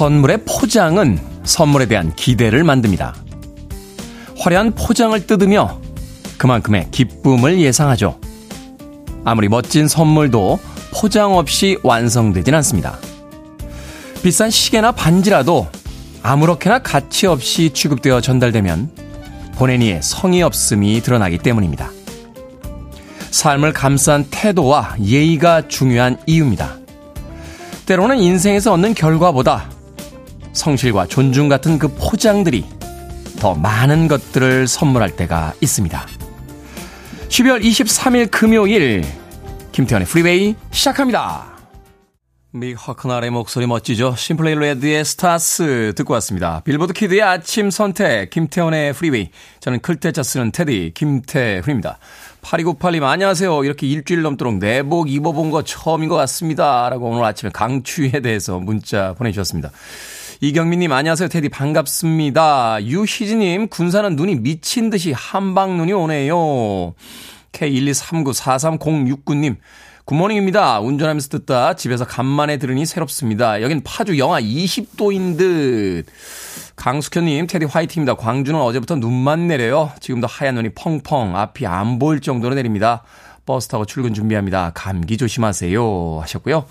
선물의 포장은 선물에 대한 기대를 만듭니다. 화려한 포장을 뜯으며 그만큼의 기쁨을 예상하죠. 아무리 멋진 선물도 포장 없이 완성되진 않습니다. 비싼 시계나 반지라도 아무렇게나 가치 없이 취급되어 전달되면 보낸 이의 성의 없음이 드러나기 때문입니다. 삶을 감싼 태도와 예의가 중요한 이유입니다. 때로는 인생에서 얻는 결과보다 성실과 존중 같은 그 포장들이 더 많은 것들을 선물할 때가 있습니다. 12월 23일 금요일 김태훈의 프리웨이 시작합니다. 믹 허크날의 목소리 멋지죠? Simply Red의 Stars 듣고 왔습니다. Billboard Kid의 아침 선택 김태훈의 프리웨이 저는 클 태 자 쓰는 테디 김태훈입니다. 8298님 안녕하세요. 이렇게 일주일 넘도록 내복 입어본 거 처음인 것 같습니다. 라고 오늘 아침에 강추위에 대해서 문자 보내주셨습니다. 이경민님 안녕하세요. 테디 반갑습니다. 유희진님 군산은 눈이 미친 듯이 함박눈이 오네요. K123943069님 good morning입니다. 운전하면서 듣다 집에서 간만에 들으니 새롭습니다. 여긴 파주 영하 20도인 듯. 강숙현님, 테디 화이팅입니다. 광주는 어제부터 눈만 내려요. 지금도 하얀 눈이 펑펑 앞이 안 보일 정도로 내립니다. 버스 타고 출근 준비합니다. 감기 조심하세요. 하셨고요.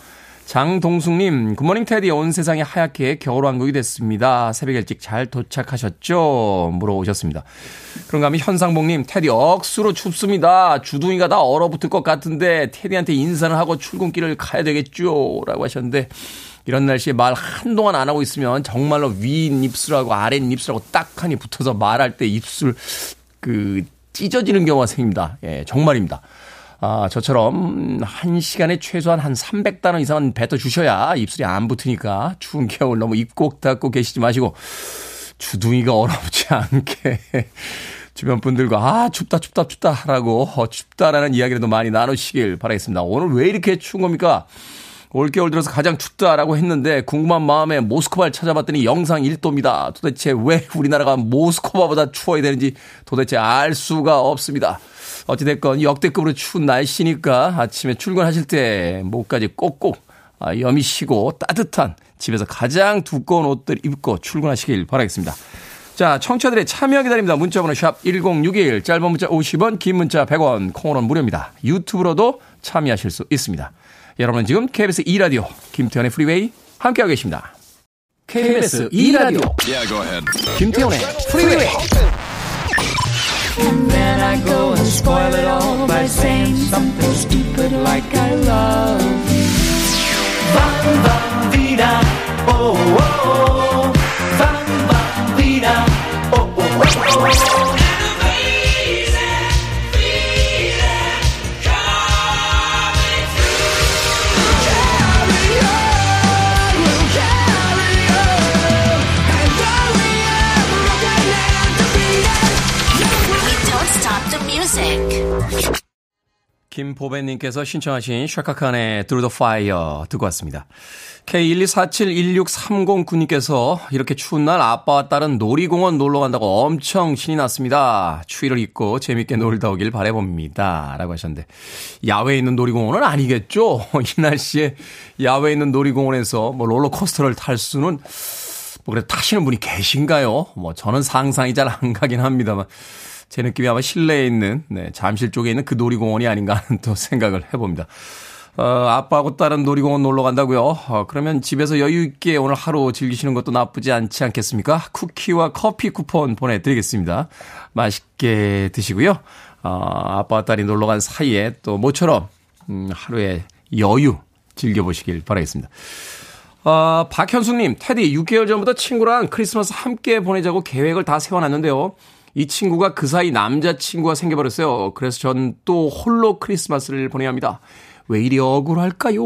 장동숙님, 굿모닝 테디 온 세상이 하얗게 겨울왕국이 됐습니다. 새벽 일찍 잘 도착하셨죠? 물어오셨습니다. 그런가 하면 현상봉님, 테디 억수로 춥습니다. 주둥이가 다 얼어붙을 것 같은데 테디한테 인사를 하고 출근길을 가야 되겠죠? 라고 하셨는데 이런 날씨에 말 한동안 안 하고 있으면 정말로 윗 입술하고 아랫 입술하고 딱하니 붙어서 말할 때 입술 그 찢어지는 경우가 생깁니다. 예, 정말입니다. 아, 저처럼 한 시간에 최소한 한 300단원 이상은 뱉어 주셔야 입술이 안 붙으니까 추운 겨울 너무 입 꼭 닫고 계시지 마시고 주둥이가 얼어붙지 않게 주변 분들과 아 춥다 춥다 춥다라고 어, 춥다라는 이야기라도 많이 나누시길 바라겠습니다. 오늘 왜 이렇게 추운 겁니까? 올겨울 들어서 가장 춥다라고 했는데 궁금한 마음에 모스크바를 찾아봤더니 영상 1도입니다. 도대체 왜 우리나라가 모스크바보다 추워야 되는지 도대체 알 수가 없습니다. 어찌됐건 역대급으로 추운 날씨니까 아침에 출근하실 때 목까지 꼭꼭 아, 여미시고 따뜻한 집에서 가장 두꺼운 옷들 입고 출근하시길 바라겠습니다. 자, 청취자들의 참여 기다립니다. 문자번호 샵 1061, 짧은 문자 50원, 긴 문자 100원, 콩으로는 무료입니다. 유튜브로도 참여하실 수 있습니다. 여러분은 지금 KBS 2라디오 김태현의 프리웨이 함께하고 계십니다. KBS 2라디오 yeah, 김태현의 프리웨이 And then I go and spoil it all by saying something stupid like I love. Bam, bam, vida, oh, oh, oh. Bam, bam, vida, oh, oh, oh, oh. 김보배님께서 신청하신 샤카칸의 Through the Fire 듣고 왔습니다. K124716309님께서 이렇게 추운 날 아빠와 딸은 놀이공원 놀러 간다고 엄청 신이 났습니다. 추위를 잊고 재밌게 놀다 오길 바래봅니다. 라고 하셨는데 야외에 있는 놀이공원은 아니겠죠? 이 날씨에 야외에 있는 놀이공원에서 뭐 롤러코스터를 탈 수는 뭐 그래 타시는 분이 계신가요? 뭐 저는 상상이 잘 안 가긴 합니다만 제 느낌이 아마 실내에 있는 네, 잠실 쪽에 있는 그 놀이공원이 아닌가 하는 또 생각을 해봅니다. 어, 아빠하고 딸은 놀이공원 놀러 간다고요. 어, 그러면 집에서 여유 있게 오늘 하루 즐기시는 것도 나쁘지 않지 않겠습니까? 쿠키와 커피 쿠폰 보내드리겠습니다. 맛있게 드시고요. 어, 아빠와 딸이 놀러 간 사이에 또 모처럼 음, 하루의 여유 즐겨보시길 바라겠습니다. 어, 박현숙님, 테디 6개월 전부터 친구랑 크리스마스 함께 보내자고 계획을 다 세워놨는데요. 이 친구가 그 사이 남자친구가 생겨버렸어요. 그래서 전 또 홀로 크리스마스를 보내야 합니다. 왜 이리 억울할까요?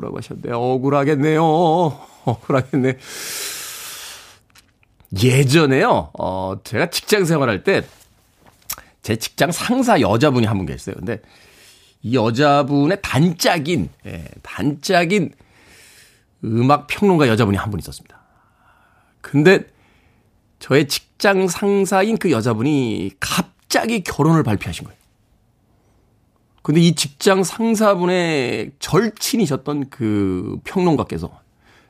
라고 하셨는데, 억울하겠네요. 억울하겠네. 예전에요, 어, 제가 직장 생활할 때, 제 직장 상사 여자분이 한 분 계셨어요. 근데, 이 여자분의 단짝인, 예, 단짝인 음악 평론가 여자분이 한 분 있었습니다. 근데, 저의 직장 상사인 그 여자분이 갑자기 결혼을 발표하신 거예요. 근데 이 직장 상사분의 절친이셨던 그 평론가께서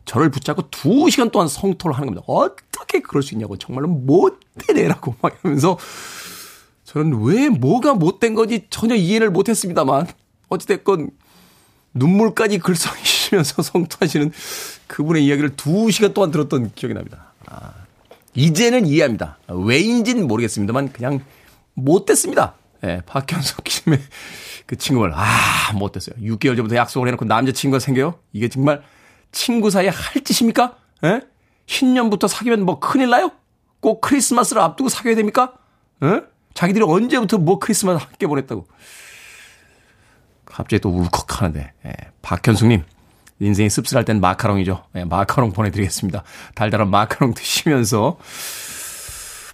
저를 붙잡고 두 시간 동안 성토를 하는 겁니다. 어떻게 그럴 수 있냐고 정말로 못되네라고 막 하면서 저는 왜 뭐가 못된 건지 전혀 이해를 못했습니다만 어찌됐건 눈물까지 글썽이시면서 성토하시는 그분의 이야기를 두 시간 동안 들었던 기억이 납니다. 아, 이제는 이해합니다. 왜인지는 모르겠습니다만 그냥 못됐습니다. 예, 네, 박현석 기님의 그 친구를 아 못됐어요. 6개월 전부터 약속을 해놓고 남자친구가 생겨요. 이게 정말 친구 사이에 할 짓입니까? 예? 신년부터 사귀면 뭐 큰일 나요? 꼭 크리스마스를 앞두고 사귀어야 됩니까? 예? 자기들이 언제부터 뭐 크리스마스 함께 보냈다고. 갑자기 또 울컥하는데 예, 박현숙님 인생이 씁쓸할 땐 마카롱이죠. 예, 마카롱 보내드리겠습니다. 달달한 마카롱 드시면서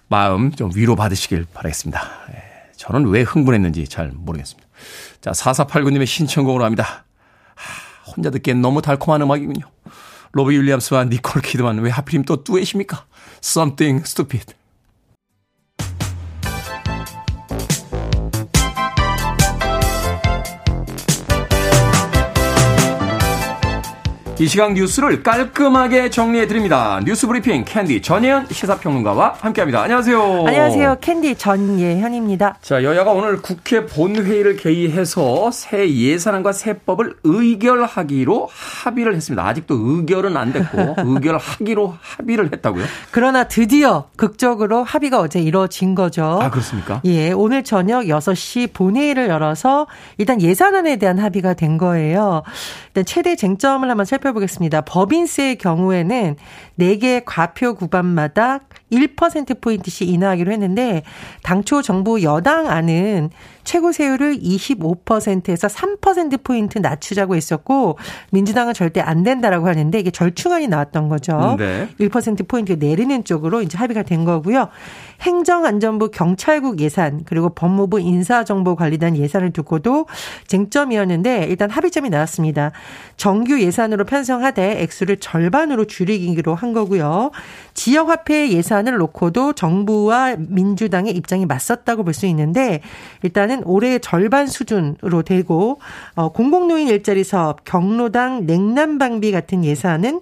마음 좀 위로 받으시길 바라겠습니다. 예, 저는 왜 흥분했는지 잘 모르겠습니다. 자 4489님의 신청곡으로 합니다. 하, 혼자 듣기엔 너무 달콤한 음악이군요. 로비 윌리엄스와 니콜 키드만 왜 하필이면 또 듀엣입니까? Something Stupid. 이 시각 뉴스를 깔끔하게 정리해 드립니다. 뉴스 브리핑 캔디 전예현 시사평론가와 함께합니다. 안녕하세요. 안녕하세요. 캔디 전예현입니다. 자, 여야가 오늘 국회 본회의를 개의해서 새 예산안과 세법을 의결하기로 합의를 했습니다. 아직도 의결은 안 됐고 의결하기로 합의를 했다고요? 그러나 드디어 극적으로 합의가 어제 이루어진 거죠. 아, 그렇습니까? 예, 오늘 저녁 6시 본회의를 열어서 일단 예산안에 대한 합의가 된 거예요. 일단 최대 쟁점을 한번 살펴 보겠습니다. 법인세의 경우에는 4개 과표 구간마다 1%포인트씩 인하하기로 했는데 당초 정부 여당 안은 최고 세율을 25%에서 3%포인트 낮추자고 했었고 민주당은 절대 안 된다라고 하는데 이게 절충안이 나왔던 거죠. 네. 1%포인트 내리는 쪽으로 이제 합의가 된 거고요. 행정안전부 경찰국 예산 그리고 법무부 인사정보관리단 예산을 두고도 쟁점이었는데 일단 합의점이 나왔습니다. 정규 예산으로 편성하되 액수를 절반으로 줄이기로 한 거고요. 지역화폐 예산을 놓고도 정부와 민주당의 입장이 맞섰다고 볼 수 있는데 일단은 올해 절반 수준으로 되고 어, 공공노인 일자리 사업, 경로당 냉난방비 같은 예산은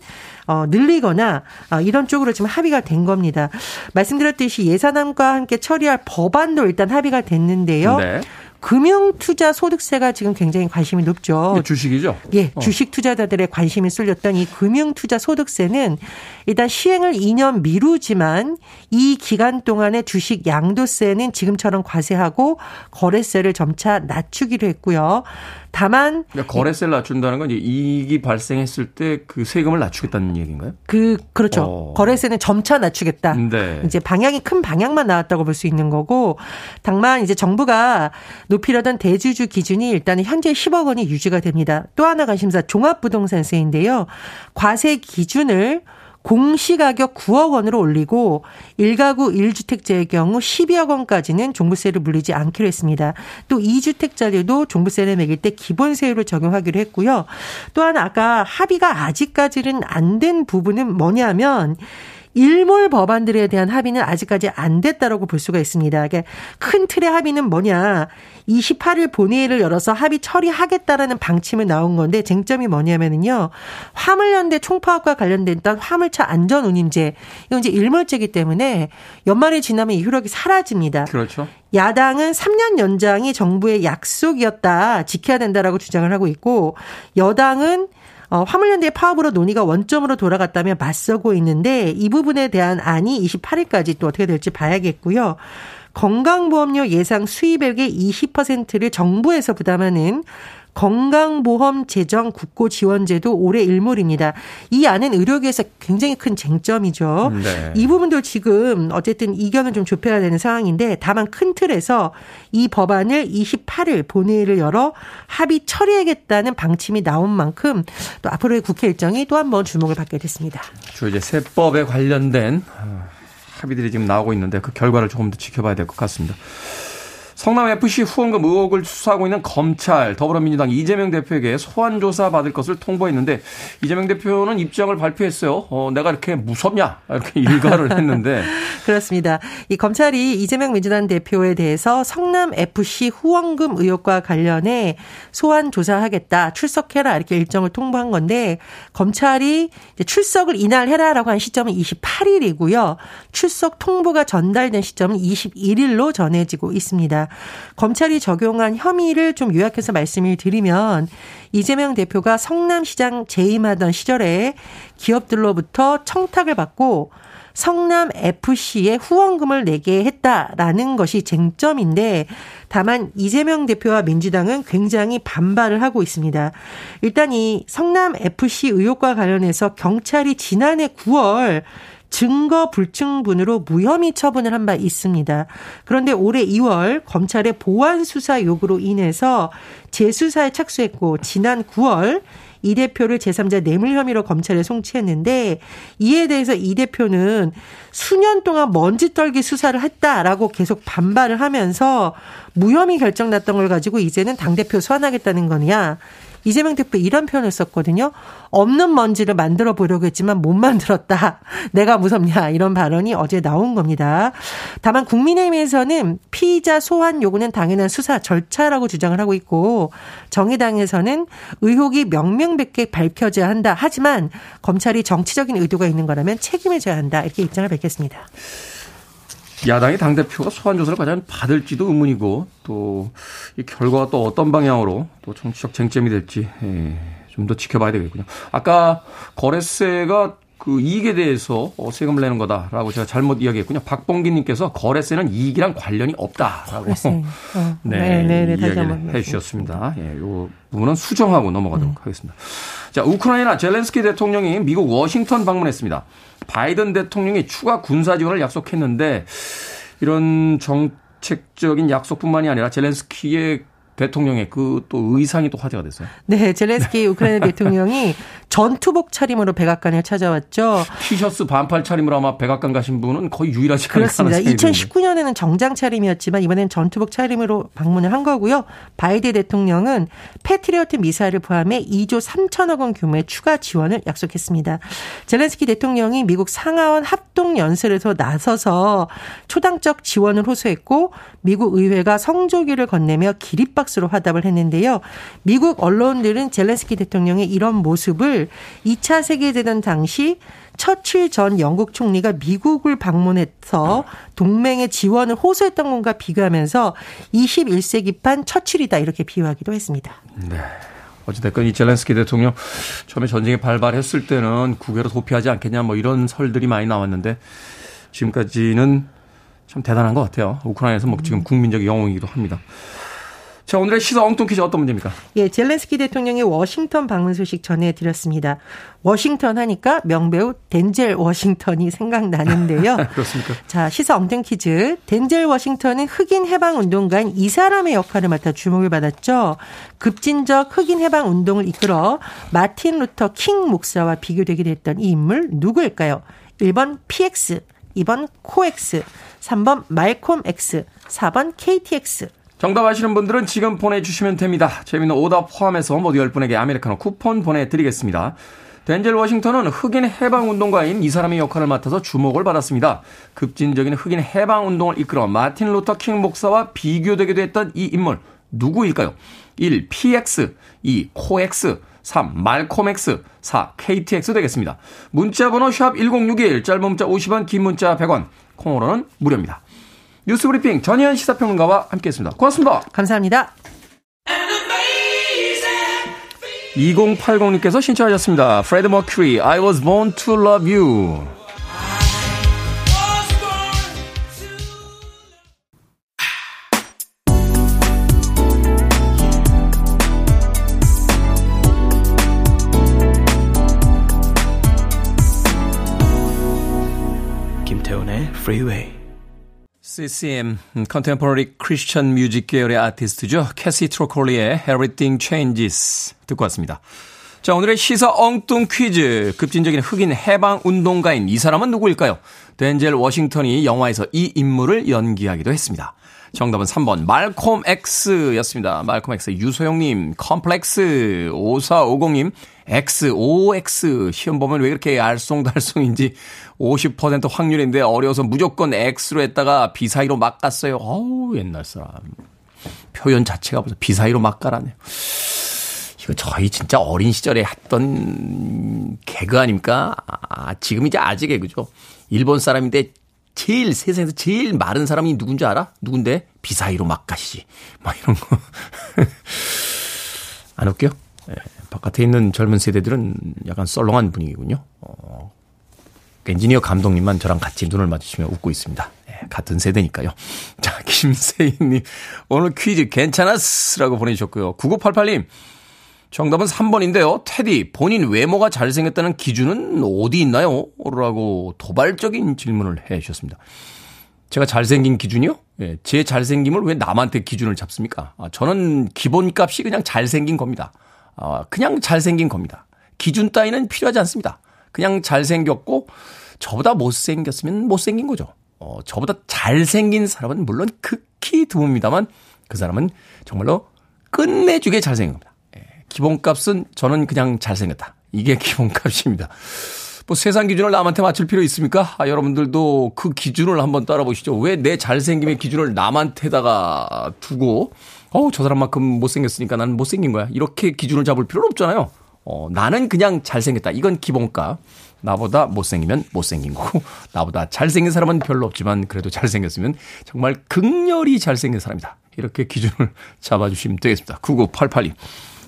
어, 늘리거나 어, 이런 쪽으로 지금 합의가 된 겁니다. 말씀드렸듯이 예산안과 함께 처리할 법안도 일단 합의가 됐는데요. 네. 금융투자 소득세가 지금 굉장히 관심이 높죠. 주식이죠? 예, 어. 주식 투자자들의 관심이 쏠렸던 이 금융투자 소득세는 일단 시행을 2년 미루지만 이 기간 동안의 주식 양도세는 지금처럼 과세하고 거래세를 점차 낮추기로 했고요. 다만 그러니까 거래세를 낮춘다는 건 이제 이익이 발생했을 때 그 세금을 낮추겠다는 얘기인가요? 그 그렇죠. 어. 거래세는 점차 낮추겠다. 네. 이제 방향이 큰 방향만 나왔다고 볼 수 있는 거고 다만 이제 정부가 높이려던 대주주 기준이 일단은 현재 10억 원이 유지가 됩니다. 또 하나 관심사 종합부동산세인데요. 과세 기준을 공시가격 9억 원으로 올리고 1가구 1주택자의 경우 12억 원까지는 종부세를 물리지 않기로 했습니다. 또 2주택자들도 종부세를 매길 때 기본세율을 적용하기로 했고요. 또 하나 아까 합의가 아직까지는 안 된 부분은 뭐냐면 일몰 법안들에 대한 합의는 아직까지 안 됐다라고 볼 수가 있습니다. 큰 틀의 합의는 뭐냐. 28일 본회의를 열어서 합의 처리하겠다라는 방침을 나온 건데 쟁점이 뭐냐면은요. 화물연대 총파업과 관련된 화물차 안전운임제. 이건 이제 일몰제기 때문에 연말이 지나면 이 효력이 사라집니다. 그렇죠. 야당은 3년 연장이 정부의 약속이었다. 지켜야 된다라고 주장을 하고 있고 여당은 어, 화물연대 파업으로 논의가 원점으로 돌아갔다며 맞서고 있는데 이 부분에 대한 안이 28일까지 또 어떻게 될지 봐야겠고요. 건강보험료 예상 수입액의 20%를 정부에서 부담하는 건강보험 재정 국고 지원제도 올해 일몰입니다. 이 안은 의료계에서 굉장히 큰 쟁점이죠. 네. 이 부분도 지금 어쨌든 이견을 좀 좁혀야 되는 상황인데 다만 큰 틀에서 이 법안을 28일 본회의를 열어 합의 처리하겠다는 방침이 나온 만큼 또 앞으로의 국회 일정이 또 한 번 주목을 받게 됐습니다. 주 이제 세법에 관련된 합의들이 지금 나오고 있는데 그 결과를 조금 더 지켜봐야 될 것 같습니다. 성남FC 후원금 의혹을 수사하고 있는 검찰, 더불어민주당 이재명 대표에게 소환 조사 받을 것을 통보했는데 이재명 대표는 입장을 발표했어요. 어, 내가 이렇게 무섭냐? 이렇게 일가를 했는데 그렇습니다. 이 검찰이 이재명 민주당 대표에 대해서 성남FC 후원금 의혹과 관련해 소환 조사하겠다. 출석해라. 이렇게 일정을 통보한 건데 검찰이 출석을 이날해라라고 한 시점은 28일이고요. 출석 통보가 전달된 시점은 21일로 전해지고 있습니다. 검찰이 적용한 혐의를 좀 요약해서 말씀을 드리면 이재명 대표가 성남시장 재임하던 시절에 기업들로부터 청탁을 받고 성남 FC에 후원금을 내게 했다라는 것이 쟁점인데 다만 이재명 대표와 민주당은 굉장히 반발을 하고 있습니다. 일단 이 성남 FC 의혹과 관련해서 경찰이 지난해 9월 증거 불충분으로 무혐의 처분을 한 바 있습니다. 그런데 올해 2월 검찰의 보안 수사 요구로 인해서 재수사에 착수했고 지난 9월 이 대표를 제3자 뇌물 혐의로 검찰에 송치했는데 이에 대해서 이 대표는 수년 동안 먼지 떨기 수사를 했다라고 계속 반발을 하면서 무혐의 결정 났던 걸 가지고 이제는 당대표 소환하겠다는 거냐. 이재명 대표 이런 표현을 썼거든요. 없는 먼지를 만들어 보려고 했지만 못 만들었다. 내가 무섭냐. 이런 발언이 어제 나온 겁니다. 다만 국민의힘에서는 피의자 소환 요구는 당연한 수사 절차라고 주장을 하고 있고 정의당에서는 의혹이 명명백계 밝혀져야 한다. 하지만 검찰이 정치적인 의도가 있는 거라면 책임을 져야 한다. 이렇게 입장을 밝혔습니다. 야당의 당대표가 소환조사를 과연 받을지도 의문이고 또 이 결과가 또 어떤 방향으로 또 정치적 쟁점이 될지 예, 좀더 지켜봐야 되겠군요. 아까 거래세가 그 이익에 대해서 어, 세금을 내는 거다라고 제가 잘못 이야기했군요. 박봉기님께서 거래세는 이익이랑 관련이 없다라고 어. 네, 네, 네, 이야기를 해주셨습니다. 예, 요 부분은 수정하고 넘어가도록 음. 하겠습니다. 자, 우크라이나 젤렌스키 대통령이 미국 워싱턴 방문했습니다. 바이든 대통령이 추가 군사 지원을 약속했는데 이런 정책적인 약속뿐만이 아니라 젤렌스키의 대통령의 그 또 의상이 또 화제가 됐어요. 네, 젤렌스키 우크라이나 대통령이 전투복 차림으로 백악관에 찾아왔죠. 티셔츠 반팔 차림으로 아마 백악관 가신 분은 거의 유일하지 않을까 그렇습니다. 2019년에는 정장 차림이었지만 이번엔 전투복 차림으로 방문을 한 거고요. 바이든 대통령은 패트리어트 미사일을 포함해 2조 3천억 원 규모의 추가 지원을 약속했습니다. 젤렌스키 대통령이 미국 상하원 합동 연설에서 나서서 초당적 지원을 호소했고 미국 의회가 성조기를 건네며 기립박 수로 화답을 했는데요. 미국 언론들은 젤렌스키 대통령의 이런 모습을 2차 세계대전 당시 처칠 전 영국 총리가 미국을 방문해서 동맹의 지원을 호소했던 것과 비교하면서 21세기판 처칠이다 이렇게 비유하기도 했습니다. 네. 어찌됐건 이 젤렌스키 대통령 처음에 전쟁에 발발했을 때는 국외로 도피하지 않겠냐 뭐 이런 설들이 많이 나왔는데 지금까지는 참 대단한 것 같아요. 우크라이나에서 뭐 지금 국민적 영웅이기도 합니다. 자, 오늘의 시사 엉뚱 퀴즈 어떤 문제입니까? 예, 젤렌스키 대통령의 워싱턴 방문 소식 전해드렸습니다. 워싱턴 하니까 명배우 덴젤 워싱턴이 생각나는데요. 그렇습니까? 자, 시사 엉뚱 퀴즈. 덴젤 워싱턴은 흑인 해방 운동가인 이 사람의 역할을 맡아 주목을 받았죠. 급진적 흑인 해방 운동을 이끌어 마틴 루터 킹 목사와 비교되기도 했던 이 인물 누구일까요? 1번 PX, 2번 코엑스, 3번 말콤 X, 4번 KTX. 정답 아시는 분들은 지금 보내주시면 됩니다. 재미있는 오답 포함해서 모두 10분에게 아메리카노 쿠폰 보내드리겠습니다. 덴젤 워싱턴은 흑인 해방운동가인 이 사람의 역할을 맡아서 주목을 받았습니다. 급진적인 흑인 해방운동을 이끌어 마틴 루터 킹 목사와 비교되기도 했던 이 인물 누구일까요? 1. PX 2. 코엑스 3. 말콤엑스 4. KTX 되겠습니다. 문자번호 샵 1061 짧은 문자 50원 긴 문자 100원 콩으로는 무료입니다. 뉴스브리핑 전예현 시사평론가와 함께했습니다. 고맙습니다. 감사합니다. 2080님께서 신청하셨습니다. 프레디 머큐리, I was born to love you. 김태훈의 Freeway. CCM, Contemporary Christian Music 계열의 아티스트죠. 캐시 트로콜리의 Everything Changes 듣고 왔습니다. 자, 오늘의 시사 엉뚱 퀴즈. 급진적인 흑인 해방 운동가인 이 사람은 누구일까요? 덴젤 워싱턴이 영화에서 이 인물을 연기하기도 했습니다. 정답은 3번 말콤 X였습니다. 말콤 X 유소영님 컴플렉스 5450님 X OX 시험 보면 왜 그렇게 알쏭달쏭인지 50% 확률인데 어려워서 무조건 X로 했다가 B 사이로 막 갔어요. 어우 옛날 사람 표현 자체가 벌써 B 사이로 막 가라네요. 이거 저희 진짜 어린 시절에 했던 개그 아닙니까? 아, 지금 이제 아직 개그죠. 일본 사람인데 제일 세상에서 제일 마른 사람이 누군지 알아? 누군데? 비사이로 막 가시지. 막 이런 거. 안 웃겨? 예, 바깥에 있는 젊은 세대들은 약간 썰렁한 분위기군요. 어, 엔지니어 감독님만 저랑 같이 눈을 마주치며 웃고 있습니다. 예, 같은 세대니까요. 자, 김세희님. 오늘 퀴즈 괜찮았어. 라고 보내주셨고요. 9988님. 정답은 3번인데요. 테디, 본인 외모가 잘생겼다는 기준은 어디 있나요? 라고 도발적인 질문을 해 주셨습니다. 제가 잘생긴 기준이요? 예, 제 잘생김을 왜 남한테 기준을 잡습니까? 아, 저는 기본값이 그냥 잘생긴 겁니다. 아, 그냥 잘생긴 겁니다. 기준 따위는 필요하지 않습니다. 그냥 잘생겼고, 저보다 못생겼으면 못생긴 거죠. 어, 저보다 잘생긴 사람은 물론 극히 드뭅니다만, 그 사람은 정말로 끝내주게 잘생긴 겁니다. 기본값은 저는 그냥 잘생겼다. 이게 기본값입니다. 뭐 세상 기준을 남한테 맞출 필요 있습니까? 아, 여러분들도 그 기준을 한번 따라보시죠. 왜 내 잘생김의 기준을 남한테다가 두고, 어우, 저 사람만큼 못생겼으니까 나는 못생긴 거야. 이렇게 기준을 잡을 필요는 없잖아요. 어, 나는 그냥 잘생겼다. 이건 기본값. 나보다 못생기면 못생긴 거고, 나보다 잘생긴 사람은 별로 없지만, 그래도 잘생겼으면 정말 극렬히 잘생긴 사람이다. 이렇게 기준을 잡아주시면 되겠습니다. 9988님.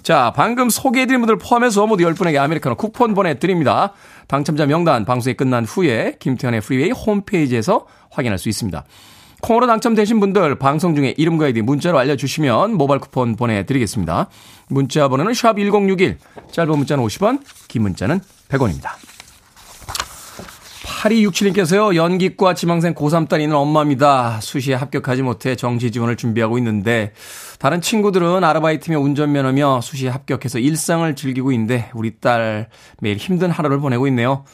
자, 방금 소개해드린 분들 포함해서 모두 10분에게 아메리카노 쿠폰 보내드립니다. 당첨자 명단 방송이 끝난 후에 김태훈의 프리웨이 홈페이지에서 확인할 수 있습니다. 콩으로 당첨되신 분들 방송 중에 이름과 아이디 문자로 알려주시면 모바일 쿠폰 보내드리겠습니다. 문자 번호는 샵 1061, 짧은 문자는 50원, 긴 문자는 100원입니다. 8267님께서요, 연기과 지망생 고3 딸 있는 엄마입니다. 수시에 합격하지 못해 정시 지원을 준비하고 있는데, 다른 친구들은 아르바이트며 운전면허며 수시에 합격해서 일상을 즐기고 있는데, 우리 딸 매일 힘든 하루를 보내고 있네요.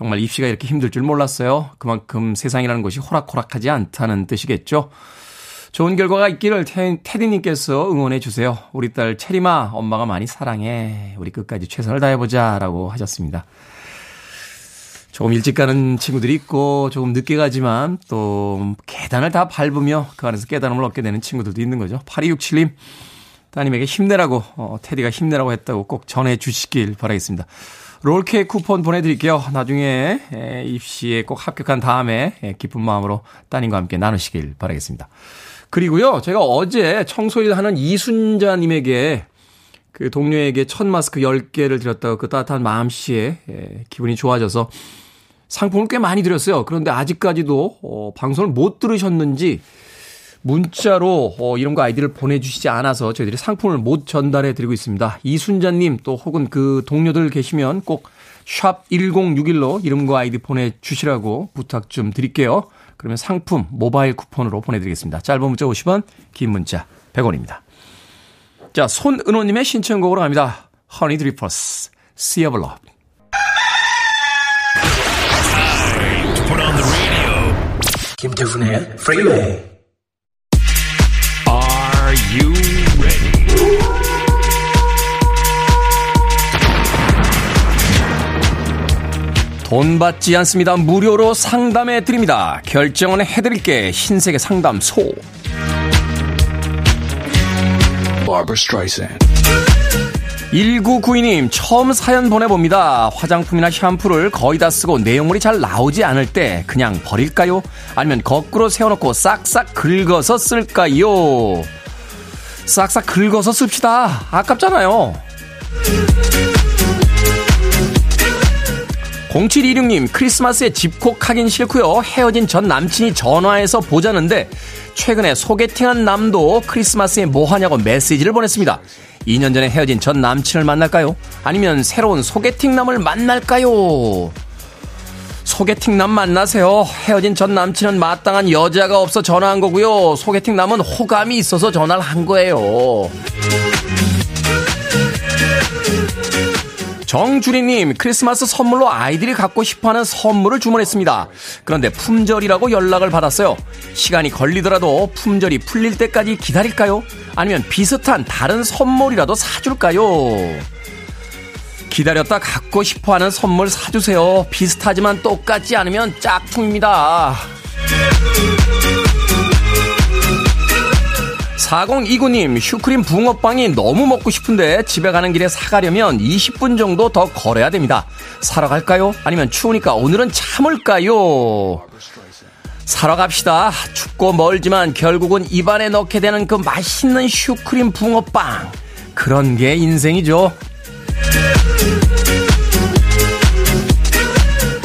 정말 입시가 이렇게 힘들 줄 몰랐어요. 그만큼 세상이라는 것이 호락호락하지 않다는 뜻이겠죠. 좋은 결과가 있기를 테디님께서 응원해 주세요. 우리 딸 체리마 엄마가 많이 사랑해. 우리 끝까지 최선을 다해보자 라고 하셨습니다. 조금 일찍 가는 친구들이 있고 조금 늦게 가지만 또 계단을 다 밟으며 그 안에서 깨달음을 얻게 되는 친구들도 있는 거죠. 8267님 따님에게 힘내라고 어, 테디가 힘내라고 했다고 꼭 전해 주시길 바라겠습니다. 롤케이크 쿠폰 보내드릴게요. 나중에 에, 입시에 꼭 합격한 다음에 에, 기쁜 마음으로 따님과 함께 나누시길 바라겠습니다. 그리고요, 제가 어제 청소일 하는 이순자님에게 그 동료에게 첫 마스크 10개를 드렸다가 그 따뜻한 마음씨에 에, 기분이 좋아져서 상품을 꽤 많이 드렸어요. 그런데 아직까지도 어, 방송을 못 들으셨는지 문자로 어, 이름과 아이디를 보내주시지 않아서 저희들이 상품을 못 전달해 드리고 있습니다. 이순자님 또 혹은 그 동료들 계시면 꼭 샵 1061로 이름과 아이디 보내주시라고 부탁 좀 드릴게요. 그러면 상품 모바일 쿠폰으로 보내드리겠습니다. 짧은 문자 50원, 긴 문자 100원입니다. 자, 손은호님의 신청곡으로 갑니다. 허니 드리퍼스, Sea of Love. 김태훈의 프리웨이 Are you ready? 돈 받지 않습니다. 무료로 상담해 드립니다. 결정은 해드릴게. 흰색의 상담소. Barbara Streisand. 1992님, 처음 사연 보내봅니다. 화장품이나 샴푸를 거의 다 쓰고 내용물이 잘 나오지 않을 때 그냥 버릴까요? 아니면 거꾸로 세워놓고 싹싹 긁어서 쓸까요? 싹싹 긁어서 씁시다. 아깝잖아요. 0726님, 크리스마스에 집콕 하긴 싫고요. 헤어진 전 남친이 전화해서 보자는데 최근에 소개팅한 남도 크리스마스에 뭐 하냐고 메시지를 보냈습니다. 2년 전에 헤어진 전 남친을 만날까요? 아니면 새로운 소개팅 남을 만날까요? 소개팅남 만나세요. 헤어진 전 남친은 마땅한 여자가 없어 전화한 거고요. 소개팅남은 호감이 있어서 전화를 한 거예요. 정주리님, 크리스마스 선물로 아이들이 갖고 싶어하는 선물을 주문했습니다. 그런데 품절이라고 연락을 받았어요. 시간이 걸리더라도 품절이 풀릴 때까지 기다릴까요? 아니면 비슷한 다른 선물이라도 사줄까요? 기다렸다 갖고 싶어 하는 선물 사주세요. 비슷하지만 똑같지 않으면 짝퉁입니다. 4029님, 슈크림 붕어빵이 너무 먹고 싶은데 집에 가는 길에 사가려면 20분 정도 더 걸어야 됩니다. 사러 갈까요? 아니면 추우니까 오늘은 참을까요? 사러 갑시다. 춥고 멀지만 결국은 입안에 넣게 되는 그 맛있는 슈크림 붕어빵. 그런 게 인생이죠.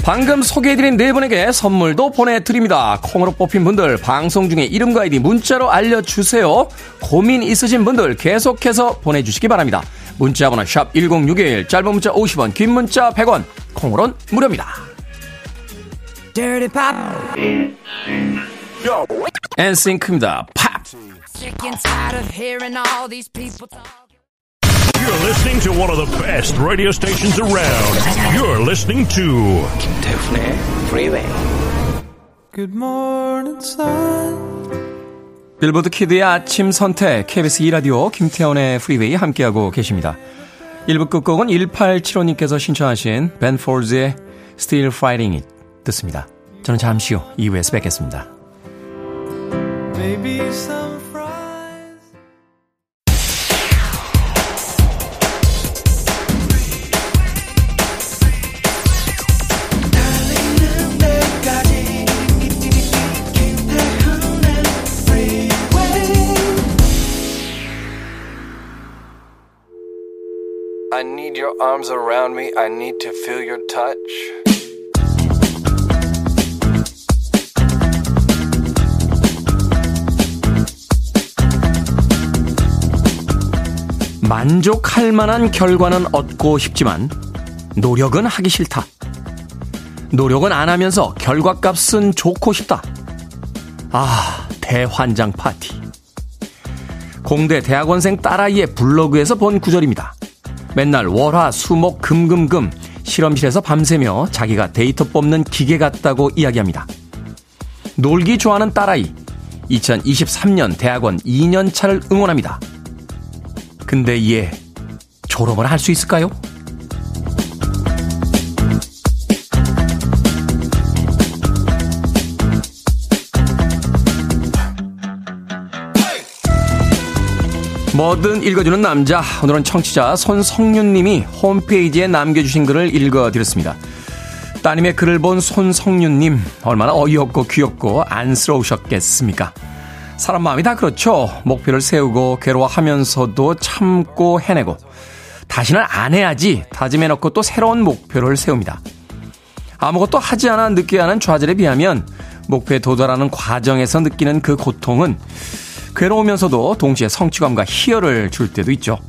방금 소개해드린 네 분에게 선물도 보내드립니다. 콩으로 뽑힌 분들 방송 중에 이름과 아이디 문자로 알려주세요. 고민 있으신 분들 계속해서 보내주시기 바랍니다. 문자번호 샵 1061, 짧은 문자 50원, 긴 문자 100원, 콩으론 무료입니다. 엔싱크입니다. 팝! You're listening to one of the best radio stations around. You're listening to 김태훈의 Freeway. Good morning, sun. 빌보드 kid의 아침 선택 KBS 2 라디오 김태훈의 프리웨이 함께하고 계십니다. 1부 끝곡은 1875님께서 신청하신 벤 폴즈의 Still Fighting It 듣습니다. 저는 잠시 후 2부에서 뵙겠습니다. I need your arms around me. I need to feel your touch. 만족할 만한 결과는 얻고 싶지만 노력은 하기 싫다. 노력은 안 하면서 결과값은 좋고 싶다. 아, 대환장 파티. 공대 대학원생 딸아이의 블로그에서 본 구절입니다. 맨날 월화 수목 금금금 실험실에서 밤새며 자기가 데이터 뽑는 기계 같다고 이야기합니다. 놀기 좋아하는 딸아이 2023년 대학원 2년 차를 응원합니다. 근데 얘 졸업을 할 수 있을까요? 뭐든 읽어주는 남자. 오늘은 청취자 손성윤님이 홈페이지에 남겨주신 글을 읽어드렸습니다. 따님의 글을 본 손성윤님, 얼마나 어이없고 귀엽고 안쓰러우셨겠습니까? 사람 마음이 다 그렇죠. 목표를 세우고 괴로워하면서도 참고 해내고, 다시는 안 해야지 다짐해놓고 또 새로운 목표를 세웁니다. 아무것도 하지 않아 느껴야 하는 좌절에 비하면 목표에 도달하는 과정에서 느끼는 그 고통은 괴로우면서도 동시에 성취감과 희열을 줄 때도 있죠.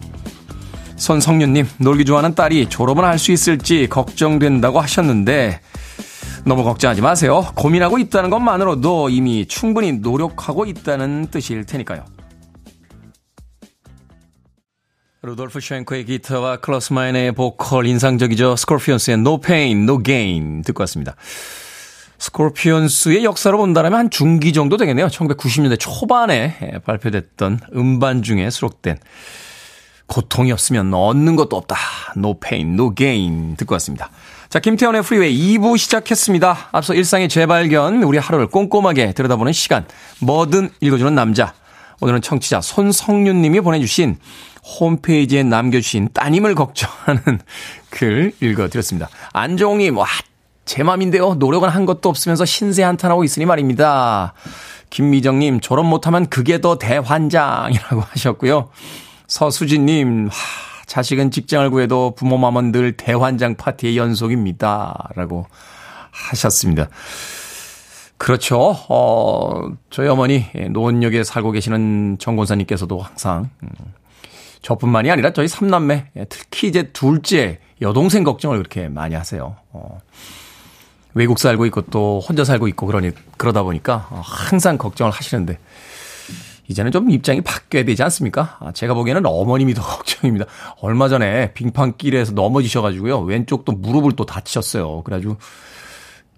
손성윤님, 놀기 좋아하는 딸이 졸업을 할 수 있을지 걱정된다고 하셨는데, 너무 걱정하지 마세요. 고민하고 있다는 것만으로도 이미 충분히 노력하고 있다는 뜻일 테니까요. 루돌프 쉥커의 기타와 클라우스 마이네의 보컬 인상적이죠. 스콜피언스의 No Pain, No Gain 듣고 왔습니다. 스콜피언스의 역사로 본다면 한 중기 정도 되겠네요. 1990년대 초반에 발표됐던 음반 중에 수록된 고통이 없으면 얻는 것도 없다. No pain, no gain 듣고 왔습니다. 자, 김태훈의 프리웨이 2부 시작했습니다. 앞서 일상의 재발견, 우리 하루를 꼼꼼하게 들여다보는 시간, 뭐든 읽어주는 남자. 오늘은 청취자 손성윤 님이 보내주신 홈페이지에 남겨주신 따님을 걱정하는 글 읽어드렸습니다. 안종님, 와, 제 맘인데요. 노력은 한 것도 없으면서 신세 한탄하고 있으니 말입니다. 김미정님, 졸업 못하면 그게 더 대환장이라고 하셨고요. 서수진님, 하, 자식은 직장을 구해도 부모 맘은 늘 대환장 파티의 연속입니다. 라고 하셨습니다. 그렇죠. 어, 저희 어머니, 예, 노원역에 살고 계시는 정권사님께서도 항상, 음, 저뿐만이 아니라 저희 삼남매, 예, 특히 이제 둘째 여동생 걱정을 그렇게 많이 하세요. 어, 외국 살고 있고 또 혼자 살고 있고 그러니 그러다 보니까 항상 걱정을 하시는데 이제는 좀 입장이 바뀌어야 되지 않습니까? 아, 제가 보기에는 어머님이 더 걱정입니다. 얼마 전에 빙판길에서 넘어지셔가지고요. 왼쪽 또 무릎을 또 다치셨어요. 그래가지고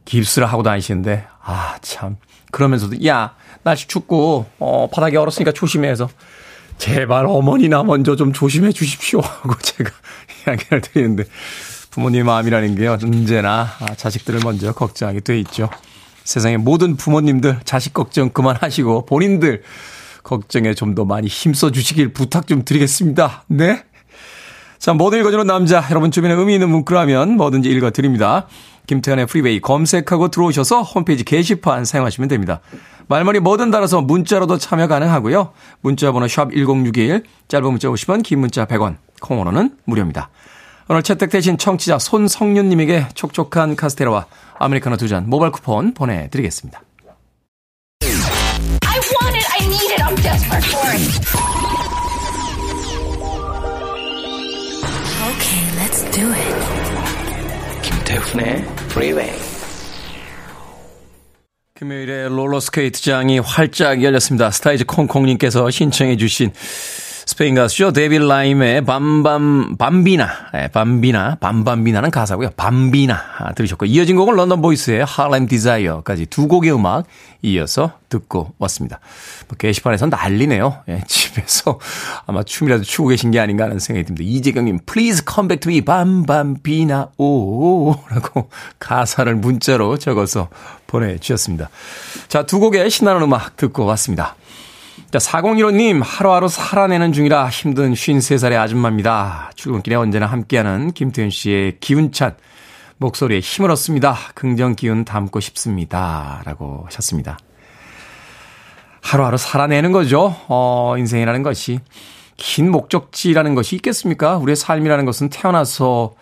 깁스를 하고 다니시는데, 아, 참. 그러면서도, 야, 날씨 춥고, 어, 바닥이 얼었으니까 조심해 해서, 제발 어머니나 먼저 좀 조심해 주십시오. 하고 제가 이야기를 드리는데, 부모님 마음이라는 게 언제나 아, 자식들을 먼저 걱정하게 돼 있죠. 세상의 모든 부모님들 자식 걱정 그만하시고 본인들 걱정에 좀 더 많이 힘써 주시길 부탁 좀 드리겠습니다. 네. 자, 뭐든 읽어주는 남자. 여러분 주변에 의미 있는 문구라면 뭐든지 읽어드립니다. 김태훈의 프리웨이 검색하고 들어오셔서 홈페이지 게시판 사용하시면 됩니다. 말머리 뭐든 달아서 문자로도 참여 가능하고요. 문자 번호 샵 1061, 짧은 문자 50원, 긴 문자 100원, 콩으로는 무료입니다. 오늘 채택되신 청취자 손성윤님에게 촉촉한 카스테라와 아메리카노 두 잔 모바일 쿠폰 보내드리겠습니다. I want it, I need it, I'm desperate for it. Okay, let's do it. 김태훈의 Freeway. 금요일에 롤러스케이트장이 활짝 열렸습니다. 스타이즈 콩콩님께서 신청해 주신 스페인 가수죠. 데이비드 라임의 밤밤, Bambina. 네, Bambina, 밤Bambina는 가사고요. Bambina 아, 들으셨고 이어진 곡은 런던 보이스의 Harlem Desire까지 두 곡의 음악 이어서 듣고 왔습니다. 뭐 게시판에서 난리네요. 예, 집에서 아마 춤이라도 추고 계신 게 아닌가 하는 생각이 듭니다. 이재경님, please come back to me, 밤밤비나, 오, 라고 가사를 문자로 적어서 보내주셨습니다. 자, 두 곡의 신나는 음악 듣고 왔습니다. 자, 4015님, 하루하루 살아내는 중이라 힘든 53살의 아줌마입니다. 출근길에 언제나 함께하는 김태현 씨의 기운찬 목소리에 힘을 얻습니다. 긍정 기운 담고 싶습니다. 라고 하셨습니다. 하루하루 살아내는 거죠. 어, 인생이라는 것이. 긴 목적지라는 것이 있겠습니까? 우리의 삶이라는 것은 태어나서부터,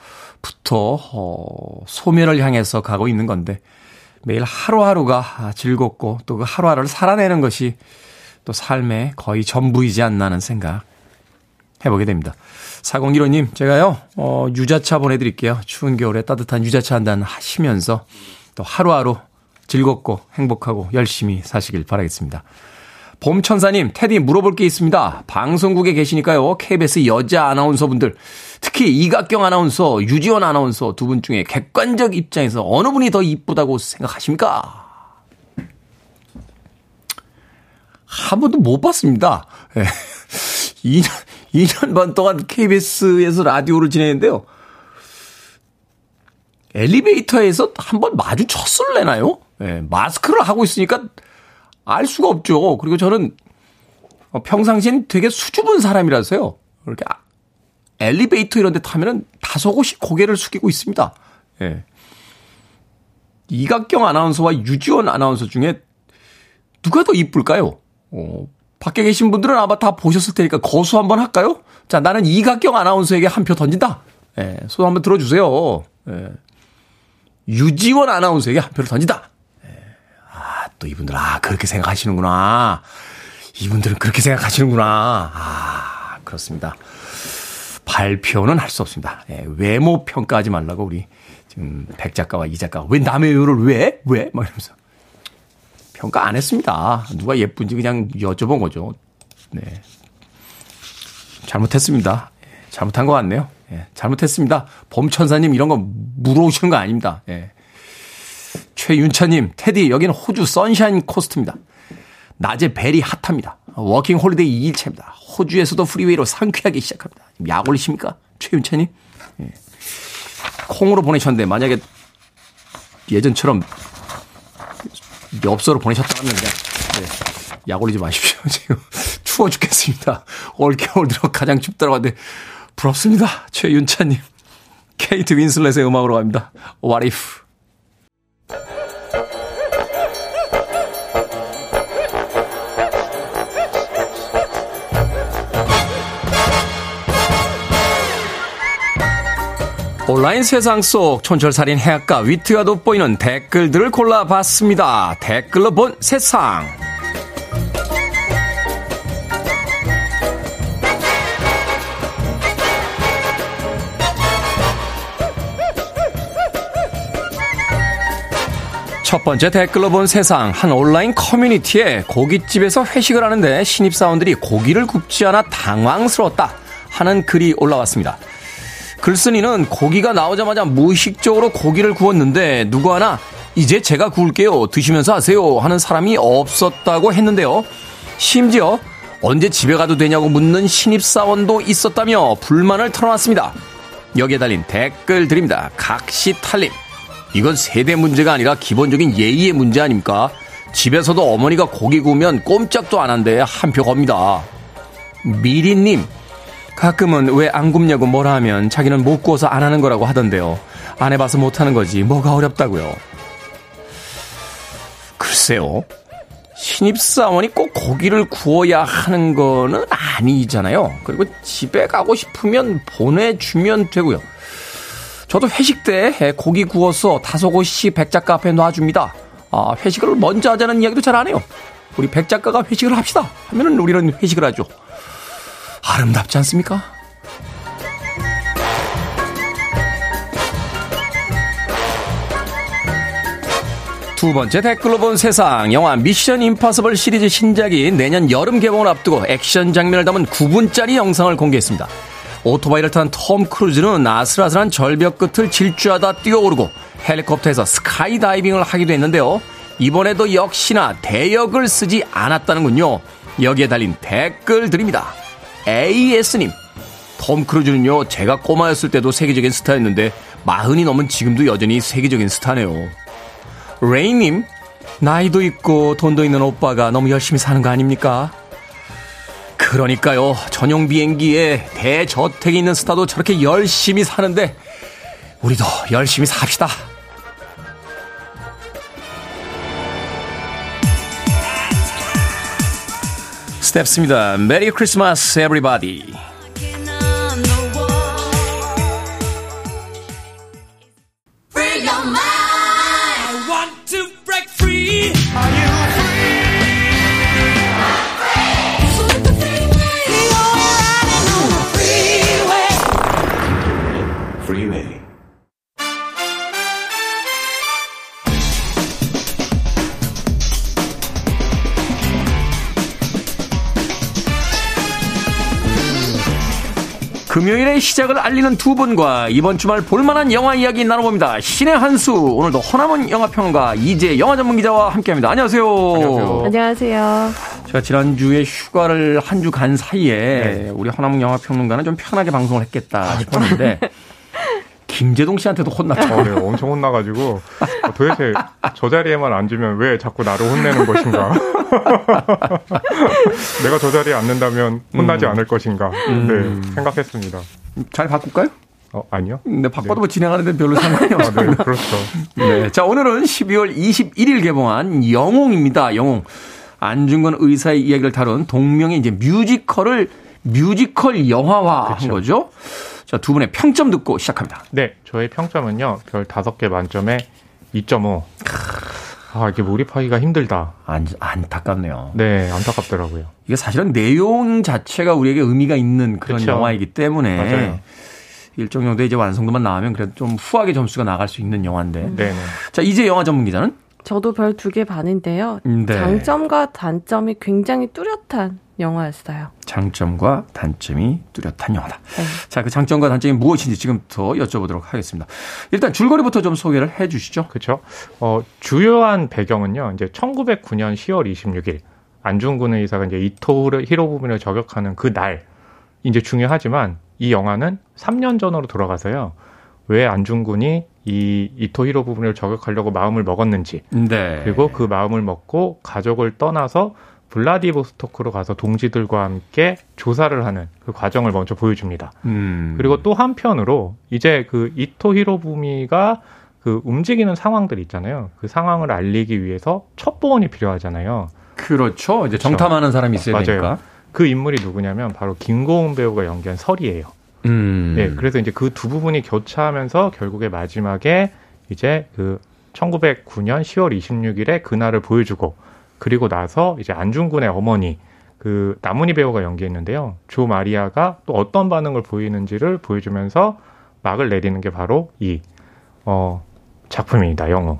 어, 소멸을 향해서 가고 있는 건데, 매일 하루하루가 즐겁고 또 그 하루하루를 살아내는 것이 또 삶의 거의 전부이지 않나는 생각 해보게 됩니다. 4015님, 제가요, 어, 유자차 보내드릴게요. 추운 겨울에 따뜻한 유자차 한 잔 하시면서 또 하루하루 즐겁고 행복하고 열심히 사시길 바라겠습니다. 봄천사님, 테디 물어볼 게 있습니다. 방송국에 계시니까요, KBS 여자 아나운서분들, 특히 이각경 아나운서, 유지원 아나운서 두 분 중에 객관적 입장에서 어느 분이 더 이쁘다고 생각하십니까? 한 번도 못 봤습니다. 예. 2년, 2년 반 동안 KBS에서 라디오를 진행했는데요. 엘리베이터에서 한 번 마주쳤을래나요? 예, 마스크를 하고 있으니까 알 수가 없죠. 그리고 저는 평상시엔 되게 수줍은 사람이라서요. 그렇게 아, 엘리베이터 이런 데 타면은 다소곳이 고개를 숙이고 있습니다. 예. 이각경 아나운서와 유지원 아나운서 중에 누가 더 이쁠까요? 어, 밖에 계신 분들은 아마 다 보셨을 테니까 거수 한번 할까요? 자, 나는 이각경 아나운서에게 한 표 던진다. 예, 손 한번 들어주세요. 예. 유지원 아나운서에게 한 표를 던진다. 예. 아, 또 이분들, 아, 그렇게 생각하시는구나. 이분들은 그렇게 생각하시는구나. 아, 그렇습니다. 발표는 할 수 없습니다. 예, 외모 평가하지 말라고 우리 지금 백 작가와 이 작가가 왜 남의 외모를 왜? 왜? 막 이러면서. 평가 안 했습니다. 누가 예쁜지 그냥 여쭤본 거죠. 네. 잘못했습니다. 예, 잘못한 것 같네요. 예, 잘못했습니다. 봄천사님 이런 거 물어오시는 거 아닙니다. 예. 최윤차님, 테디, 여기는 호주 선샤인 코스트입니다. 낮에 very hot합니다. 워킹 홀리데이 2일차입니다. 호주에서도 프리웨이로 상쾌하게 시작합니다. 약 올리십니까? 최윤차님? 예. 콩으로 보내셨는데, 만약에 예전처럼 엽서로 보내셨다 했는데 네, 약 올리지 마십시오. 지금 추워 죽겠습니다. 올겨울 들어 가장 춥다고 하는데 부럽습니다. 최윤찬님. 케이트 윈슬렛의 음악으로 갑니다. What if? 온라인 세상 속 촌철살인 해악과 위트가 돋보이는 댓글들을 골라봤습니다. 댓글로 본 세상. 첫 번째 댓글로 본 세상 한 온라인 커뮤니티에 고깃집에서 회식을 하는데 신입사원들이 고기를 굽지 않아 당황스러웠다 하는 글이 올라왔습니다. 글쓴이는 고기가 나오자마자 무의식적으로 고기를 구웠는데 누구 하나 이제 제가 구울게요 드시면서 하세요 하는 사람이 없었다고 했는데요. 심지어 언제 집에 가도 되냐고 묻는 신입사원도 있었다며 불만을 털어놨습니다. 여기에 달린 댓글 드립니다. 각시탈림. 이건 세대 문제가 아니라 기본적인 예의의 문제 아닙니까? 집에서도 어머니가 고기 구우면 꼼짝도 안 한대 한표 겁니다. 미리님, 가끔은 왜 안 굽냐고 뭐라 하면 자기는 못 구워서 안 하는 거라고 하던데요. 안 해봐서 못 하는 거지 뭐가 어렵다고요. 글쎄요. 신입사원이 꼭 고기를 구워야 하는 거는 아니잖아요. 그리고 집에 가고 싶으면 보내주면 되고요. 저도 회식 때 고기 구워서 다소곳 씨 백작가 앞에 놔줍니다. 아, 회식을 먼저 하자는 이야기도 잘 안 해요. 우리 백작가가 회식을 합시다. 하면은 우리는 회식을 하죠. 아름답지 않습니까? 두 번째 댓글로 본 세상 영화 미션 임파서블 시리즈 신작이 내년 여름 개봉을 앞두고 액션 장면을 담은 9분짜리 영상을 공개했습니다. 오토바이를 탄 톰 크루즈는 아슬아슬한 절벽 끝을 질주하다 뛰어오르고 헬리콥터에서 스카이다이빙을 하기도 했는데요. 이번에도 역시나 대역을 쓰지 않았다는군요. 여기에 달린 댓글 드립니다. AS님, 톰 크루즈는요, 제가 꼬마였을 때도 세계적인 스타였는데, 마흔이 넘은 지금도 여전히 세계적인 스타네요. 레이님, 나이도 있고 돈도 있는 오빠가 너무 열심히 사는 거 아닙니까? 그러니까요. 전용 비행기에 대저택에 있는 스타도 저렇게 열심히 사는데 우리도 열심히 삽시다. 스텝스입니다. Merry Christmas everybody. 금요일의 시작을 알리는 두 분과 이번 주말 볼만한 영화 이야기 나눠봅니다. 신의 한수 오늘도 허남은 영화평론가 이제 영화 전문 기자와 함께합니다. 안녕하세요. 안녕하세요. 안녕하세요. 제가 지난주에 휴가를 한 주 간 사이에 네. 우리 허남은 영화평론가는 좀 편하게 방송을 했겠다 싶었는데 김재동 씨한테도 혼났죠. 어, 네, 엄청 혼나가지고 도대체 저 자리에만 앉으면 왜 자꾸 나를 혼내는 것인가? 내가 저 자리에 앉는다면 혼나지 음. 않을 것인가? 음. 네, 생각했습니다. 잘 바꿀까요? 어, 아니요. 네, 바꿔도 네. 뭐 진행하는데 별로 상관이 없어요. 아, 네, 그렇죠. 네. 자, 오늘은 12월 21일 개봉한 영웅입니다. 영웅. 안중근 의사의 이야기를 다룬 동명의 이제 뮤지컬을 뮤지컬 영화화 그렇죠. 한 거죠. 자, 두 분의 평점 듣고 시작합니다. 네, 저의 평점은요. 별 5개 만점에 2.5. 아, 이게 몰입하기가 힘들다. 안, 안타깝네요. 네, 안타깝더라고요. 이게 사실은 내용 자체가 우리에게 의미가 있는 그런 그쵸? 영화이기 때문에 맞아요. 일정 정도 이제 완성도만 나오면 그래도 좀 후하게 점수가 나갈 수 있는 영화인데. 네. 자, 이제 영화 전문 기자는 저도 별 두 개 반인데요. 네. 장점과 단점이 굉장히 뚜렷한 영화였어요. 장점과 단점이 뚜렷한 영화다. 네. 자, 그 장점과 단점이 무엇인지 지금부터 여쭤보도록 하겠습니다. 일단 줄거리부터 좀 소개를 해 주시죠. 그렇죠. 어, 주요한 배경은요. 이제 1909년 10월 26일 안중근 의사가 이제 이토 히로 부분을 저격하는 그 날 이제 중요하지만 이 영화는 3년 전으로 돌아가서요. 왜 안중근이 이 이토 히로 부분을 저격하려고 마음을 먹었는지 네. 그리고 그 마음을 먹고 가족을 떠나서 블라디보스토크로 가서 동지들과 함께 조사를 하는 그 과정을 먼저 보여줍니다. 음. 그리고 또 한편으로 이제 그 이토 히로부미가 그 움직이는 상황들 있잖아요. 그 상황을 알리기 위해서 첩보원이 필요하잖아요. 그렇죠. 이제 그렇죠. 정탐하는 사람이 있어야 맞아요. 되니까. 그 인물이 누구냐면 바로 김고은 배우가 연기한 설이에요. 음. 네, 그래서 이제 그 두 부분이 교차하면서 결국에 마지막에 이제 그 1909년 10월 26일에 그날을 보여주고 그리고 나서 이제 안중근의 어머니 그 나문희 배우가 연기했는데요. 조 마리아가 또 어떤 반응을 보이는지를 보여주면서 막을 내리는 게 바로 이 어, 작품입니다. 영웅.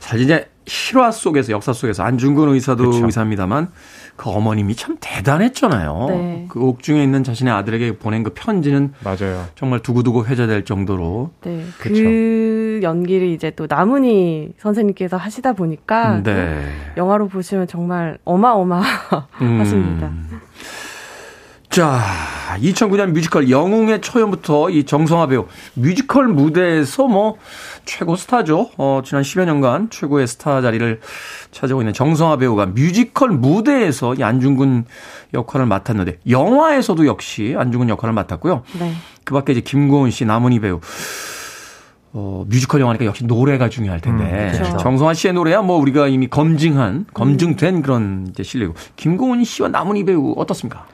사실 이제 실화 속에서 역사 속에서 안중근 의사도 그쵸. 의사입니다만 그 어머님이 참 대단했잖아요. 네. 그 옥중에 있는 자신의 아들에게 보낸 그 편지는 맞아요. 정말 두고두고 회자될 정도로. 네. 그 연기를 이제 또 나문희 선생님께서 하시다 보니까 네. 영화로 보시면 정말 어마어마하십니다. 음. 자, 2009년 뮤지컬 영웅의 초연부터 이 정성화 배우 뮤지컬 무대에서 뭐 최고 스타죠. 어, 지난 10여 년간 최고의 스타 자리를 차지하고 있는 정성화 배우가 뮤지컬 무대에서 이 안중근 역할을 맡았는데 영화에서도 역시 안중근 역할을 맡았고요. 네. 그 밖에 이제 김고은 씨, 나문희 배우 어, 뮤지컬 영화니까 역시 노래가 중요할 텐데. 음, 그렇죠. 정성화 씨의 노래야 뭐 우리가 이미 검증한, 검증된 그런 이제 실력이고. 김고은 씨와 나문희 배우 어떻습니까?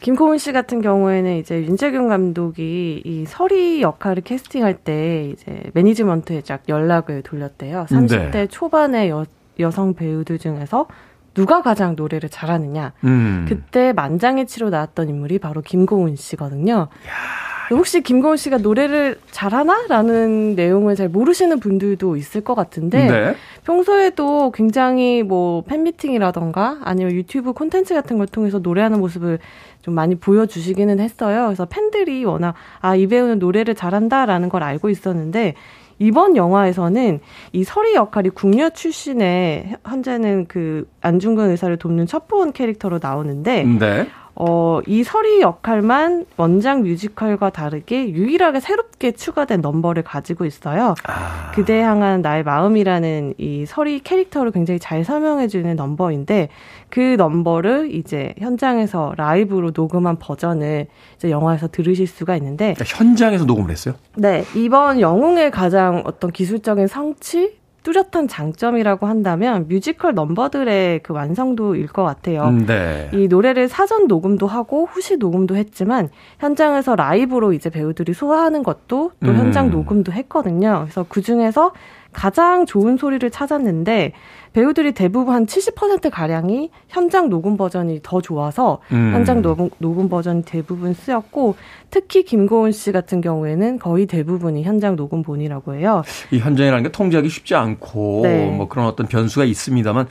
김고은 씨 같은 경우에는 이제 윤재균 감독이 이 서리 역할을 캐스팅할 때 이제 매니지먼트에 쫙 연락을 돌렸대요. 30대 네. 초반의 여, 여성 배우들 중에서 누가 가장 노래를 잘하느냐. 음. 그때 만장의 치로 나왔던 인물이 바로 김고은 씨거든요. 야. 혹시 김고은 씨가 노래를 잘하나?라는 내용을 잘 모르시는 분들도 있을 것 같은데 네. 평소에도 굉장히 뭐 팬미팅이라던가 아니면 유튜브 콘텐츠 같은 걸 통해서 노래하는 모습을 좀 많이 보여주시기는 했어요. 그래서 팬들이 워낙 아 이 배우는 노래를 잘한다라는 걸 알고 있었는데 이번 영화에서는 이 서리 역할이 궁녀 출신의 현재는 그 안중근 의사를 돕는 첩보원 캐릭터로 나오는데 네. 어, 이 서리 역할만 원작 뮤지컬과 다르게 유일하게 새롭게 추가된 넘버를 가지고 있어요. 아. 그대 향한 나의 마음이라는 이 서리 캐릭터를 굉장히 잘 설명해주는 넘버인데 그 넘버를 이제 현장에서 라이브로 녹음한 버전을 이제 영화에서 들으실 수가 있는데 그러니까 현장에서 녹음을 했어요? 네 이번 영웅의 가장 어떤 기술적인 성취 뚜렷한 장점이라고 한다면 뮤지컬 넘버들의 그 완성도일 것 같아요. 음, 네. 이 노래를 사전 녹음도 하고 후시 녹음도 했지만 현장에서 라이브로 이제 배우들이 소화하는 것도 또 음. 현장 녹음도 했거든요. 그래서 그 중에서 가장 좋은 소리를 찾았는데 배우들이 대부분 한 70%가량이 현장 녹음 버전이 더 좋아서 음. 현장 녹음, 녹음 버전이 대부분 쓰였고 특히 김고은 씨 같은 경우에는 거의 대부분이 현장 녹음본이라고 해요. 이 현장이라는 게 통제하기 쉽지 않고 네. 뭐 그런 어떤 변수가 있습니다만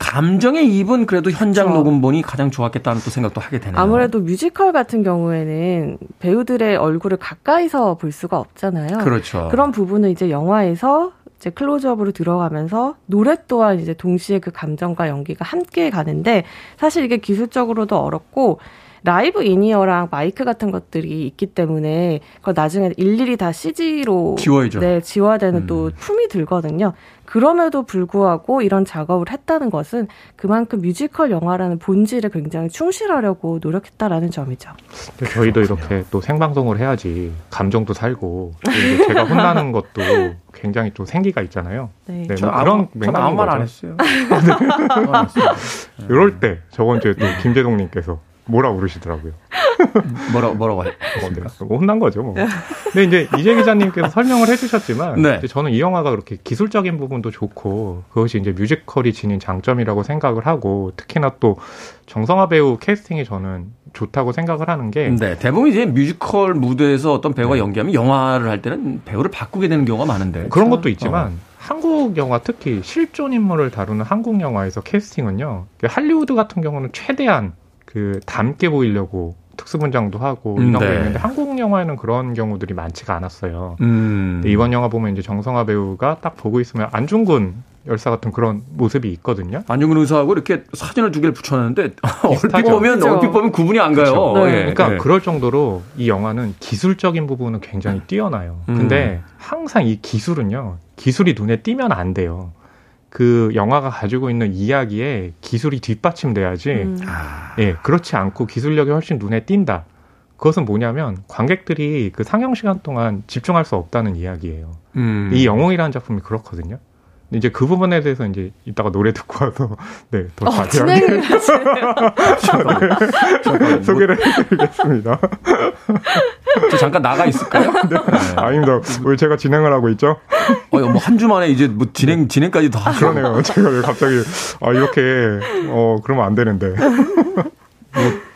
감정이입은 그래도 현장 그렇죠. 녹음본이 가장 좋았겠다는 또 생각도 하게 되네요. 아무래도 뮤지컬 같은 경우에는 배우들의 얼굴을 가까이서 볼 수가 없잖아요. 그렇죠. 그런 부분은 이제 영화에서 이제 클로즈업으로 들어가면서 노래 또한 이제 동시에 그 감정과 연기가 함께 가는데 사실 이게 기술적으로도 어렵고 라이브 in-ear랑 마이크 같은 것들이 있기 때문에 그걸 나중에 일일이 다 CG로 지워야죠. 네, 지워야 되는 음. 또 품이 들거든요. 그럼에도 불구하고 이런 작업을 했다는 것은 그만큼 뮤지컬 영화라는 본질에 굉장히 충실하려고 노력했다라는 점이죠. 저희도 이렇게 또 생방송을 해야지 감정도 살고 제가 혼나는 것도 굉장히 또 생기가 있잖아요. 네, 네 뭐 그런 맥락인 아무 말 안 했어요. 네. 이럴 때 저번 주에 또 김재동님께서 뭐라 그러시더라고요. 뭐라 뭐라고 해? 어, 네. 혼난 거죠, 뭐. 근데 이제 이재 기자님께서 설명을 해주셨지만 네. 저는 이 영화가 그렇게 기술적인 부분도 좋고 그것이 이제 뮤지컬이 지닌 장점이라고 생각을 하고 특히나 또 정성화 배우 캐스팅이 저는 좋다고 생각을 하는 게 네, 대부분 이제 뮤지컬 무대에서 어떤 배우가 네. 연기하면 영화를 할 때는 배우를 바꾸게 되는 경우가 많은데 그런 것도 있지만 어. 한국 영화 특히 실존 인물을 다루는 한국 영화에서 캐스팅은요 할리우드 같은 경우는 최대한 그 닮게 보이려고 특수분장도 하고 이런 음, 네. 거 있는데 한국 영화에는 그런 경우들이 많지가 않았어요. 음. 이번 영화 보면 이제 정성화 배우가 딱 보고 있으면 안중근 열사 같은 그런 모습이 있거든요. 안중근 의사하고 이렇게 사진을 두 개를 붙여놨는데 얼핏 보면 그렇죠. 얼핏 보면 구분이 안 가요. 네. 네. 그러니까 네. 그럴 정도로 이 영화는 기술적인 부분은 굉장히 뛰어나요. 음. 근데 항상 이 기술은요 기술이 눈에 띄면 안 돼요. 그 영화가 가지고 있는 이야기에 기술이 뒷받침돼야지. 음. 아. 예, 그렇지 않고 기술력이 훨씬 눈에 띈다. 그것은 뭐냐면 관객들이 그 상영 시간 동안 집중할 수 없다는 이야기예요. 음. 이 영웅이라는 작품이 그렇거든요. 이제 그 부분에 대해서 이제 이따가 노래 듣고 와서 네, 더 어, 자세하게 소개를 해드리겠습니다. 저 잠깐 나가 있을까요? 네. 네. 아닙니다. 왜 제가 진행을 하고 있죠? 어, 뭐한 주 만에 이제 뭐 진행 진행까지 다 그러네요. 제가 갑자기 아 이렇게 어 그러면 안 되는데. 뭐,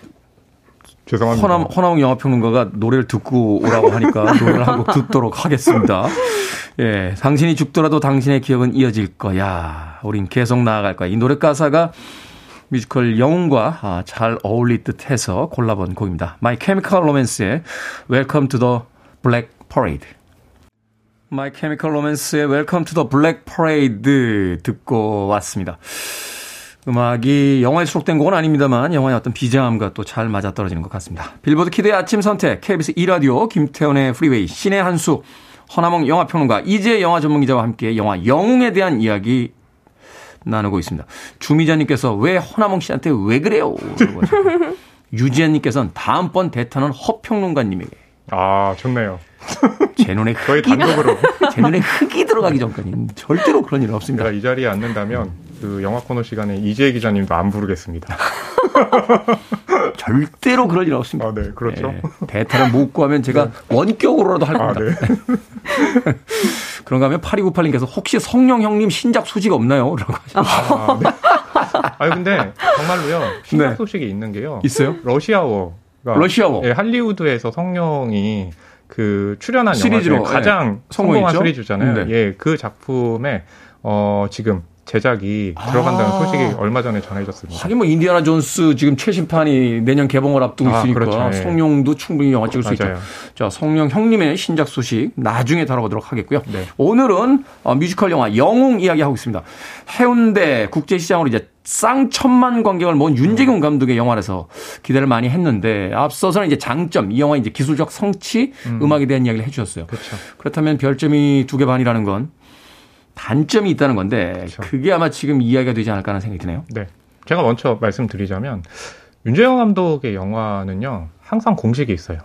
죄송합니다. 허남, 허남 영화평론가가 노래를 듣고 오라고 하니까 노래를 한 곡 듣도록 하겠습니다. 예, 당신이 죽더라도 당신의 기억은 이어질 거야. 우린 계속 나아갈 거야. 이 노래 가사가 뮤지컬 영웅과 아, 잘 어울릴 듯 해서 골라본 곡입니다. My Chemical Romance의 Welcome to the Black Parade. My Chemical Romance의 Welcome to the Black Parade 듣고 왔습니다. 음악이 영화에 수록된 곡은 아닙니다만 영화의 어떤 비장함과 또 잘 맞아떨어지는 것 같습니다. 빌보드 키드의 아침 선택, KBS 2라디오, 김태훈의 프리웨이, 신의 한수, 허남웅 영화평론가, 이재 영화 전문기자와 함께 영화 영웅에 대한 이야기 나누고 있습니다. 주미자님께서 왜 허남웅 씨한테 왜 그래요? 유지현님께서는 다음번 대타는 허평론가님에게. 아, 좋네요. 제 눈에 흙이, 단독으로. 제 눈에 흙이 들어가기 전까지 절대로 그런 일은 없습니다. 이 자리에 앉는다면 그 영화 코너 시간에 이재 기자님도 안 부르겠습니다. 절대로 그럴 일 없습니다. 아, 네, 그렇죠. 네, 대타를 못 구하면 제가 네. 원격으로라도 할 겁니다. 아, 네. 그런가 하면 8298님께서 혹시 성령 형님 신작 소식 없나요? 라고 하셨어요. 아, 네. 아니, 근데 정말로요. 신작 네. 소식이 있는 게요. 있어요? 러시아워. 러시아워. 예, 할리우드에서 성룡이 그 출연한 시리즈로 가장 예, 성공한 시리즈잖아요. 네. 예, 그 작품에 어 지금 제작이 들어간다는 아. 소식이 얼마 전에 전해졌습니다. 하긴 뭐 인디아나 존스 지금 최신판이 내년 개봉을 앞두고 아, 있으니까 그렇죠. 예. 성룡도 충분히 영화 찍을 수 맞아요. 있다. 자, 성룡 형님의 신작 소식 나중에 다뤄보도록 하겠고요. 네. 오늘은 어, 뮤지컬 영화 영웅 이야기하고 있습니다. 해운대 국제시장으로 이제 쌍천만 관객을 모은 윤재경 감독의 영화라서 기대를 많이 했는데 앞서서는 이제 장점, 이 영화 이제 기술적 성취, 음. 악에 대한 이야기를 해주셨어요. 그렇죠. 그렇다면 별점이 두 개 반이라는 건 단점이 있다는 건데 그렇죠. 그게 아마 지금 이야기가 되지 않을까 하는 생각이 드네요. 네. 제가 먼저 말씀드리자면 윤재영 감독의 영화는요 항상 공식이 있어요.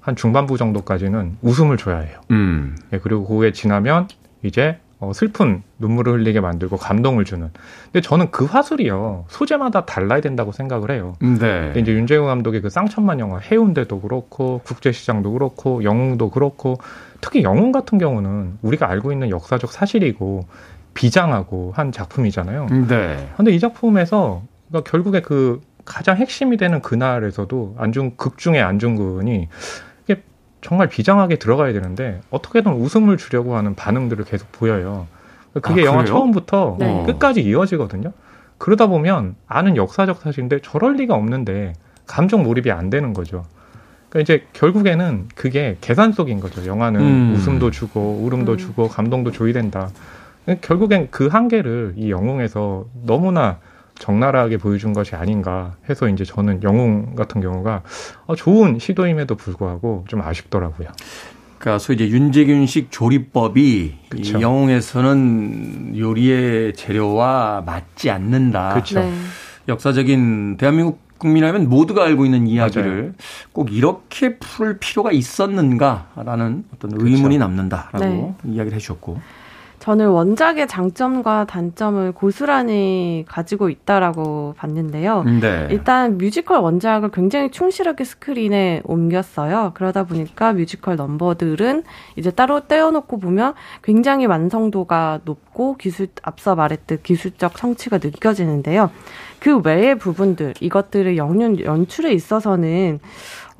한 중반부 정도까지는 웃음을 줘야 해요. 음. 네, 그리고 그게 지나면 이제 어, 슬픈 눈물을 흘리게 만들고 감동을 주는. 근데 저는 그 화술이요 소재마다 달라야 된다고 생각을 해요. 네. 근데 이제 윤재용 감독의 그 쌍천만 영화 해운대도 그렇고 국제시장도 그렇고 영웅도 그렇고 특히 영웅 같은 경우는 우리가 알고 있는 역사적 사실이고 비장하고 한 작품이잖아요. 네. 근데 이 작품에서 그러니까 결국에 그 가장 핵심이 되는 그날에서도 안중 극 중의 안중근이 이게 정말 비장하게 들어가야 되는데 어떻게든 웃음을 주려고 하는 반응들을 계속 보여요. 그게 아, 영화 처음부터 네. 끝까지 이어지거든요. 그러다 보면 아는 역사적 사실인데 저럴 리가 없는데 감정 몰입이 안 되는 거죠. 그러니까 이제 결국에는 그게 계산 속인 거죠. 영화는 음. 웃음도 주고 울음도 음. 주고 감동도 줘야 된다. 결국엔 그 한계를 이 영웅에서 너무나 적나라하게 보여준 것이 아닌가 해서 이제 저는 영웅 같은 경우가 어, 좋은 시도임에도 불구하고 좀 아쉽더라고요. 그러니까 소위 이제 윤제균식 조리법이 이 영웅에서는 요리의 재료와 맞지 않는다. 그렇죠. 네. 역사적인 대한민국 국민이라면 모두가 알고 있는 이야기를 맞아요. 꼭 이렇게 풀 필요가 있었는가라는 어떤 의문이 그렇죠. 남는다라고 네. 이야기를 해주셨고. 저는 원작의 장점과 단점을 고스란히 가지고 있다라고 봤는데요. 네. 일단 뮤지컬 원작을 굉장히 충실하게 스크린에 옮겼어요. 그러다 보니까 뮤지컬 넘버들은 이제 따로 떼어놓고 보면 굉장히 완성도가 높고 기술 앞서 말했듯 기술적 성취가 느껴지는데요. 그 외의 부분들 이것들을 연륜 연출에 있어서는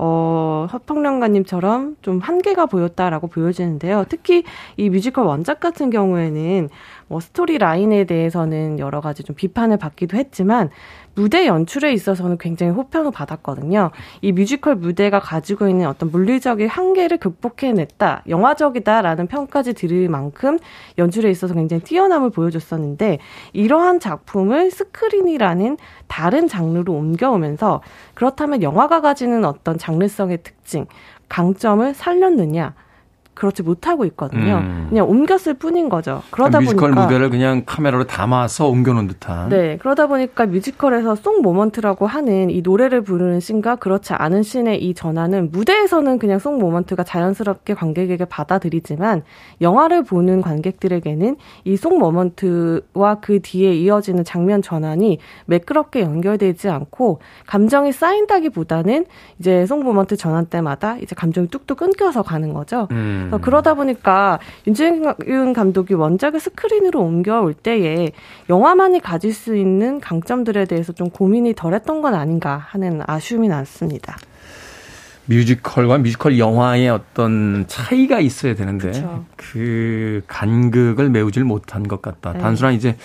어, 허 평론가님처럼 좀 한계가 보였다라고 보여지는데요. 특히 이 뮤지컬 원작 같은 경우에는 뭐 스토리 라인에 대해서는 여러 가지 좀 비판을 받기도 했지만 무대 연출에 있어서는 굉장히 호평을 받았거든요. 이 뮤지컬 무대가 가지고 있는 어떤 물리적인 한계를 극복해냈다, 영화적이다라는 평까지 들을 만큼 연출에 있어서 굉장히 뛰어남을 보여줬었는데 이러한 작품을 스크린이라는 다른 장르로 옮겨오면서 그렇다면 영화가 가지는 어떤 장르성의 특징, 강점을 살렸느냐? 그렇지 못하고 있거든요. 음. 그냥 옮겼을 뿐인 거죠. 그러다 뮤지컬 보니까 무대를 그냥 카메라로 담아서 옮겨놓은 듯한. 네, 그러다 보니까 뮤지컬에서 song moment라고 하는 이 노래를 부르는 씬과 그렇지 않은 씬의 이 전환은 무대에서는 그냥 song moment가 자연스럽게 관객에게 받아들이지만 영화를 보는 관객들에게는 이 song moment와 그 뒤에 이어지는 장면 전환이 매끄럽게 연결되지 않고 감정이 쌓인다기보다는 이제 song moment 전환 때마다 이제 감정이 뚝뚝 끊겨서 가는 거죠. 음. 음. 그러다 보니까 윤제균 감독이 원작을 스크린으로 옮겨올 때에 영화만이 가질 수 있는 강점들에 대해서 좀 고민이 덜했던 건 아닌가 하는 아쉬움이 났습니다. 뮤지컬과 뮤지컬 영화의 어떤 차이가 있어야 되는데 그쵸. 그 간극을 메우질 못한 것 같다. 네. 단순한 이제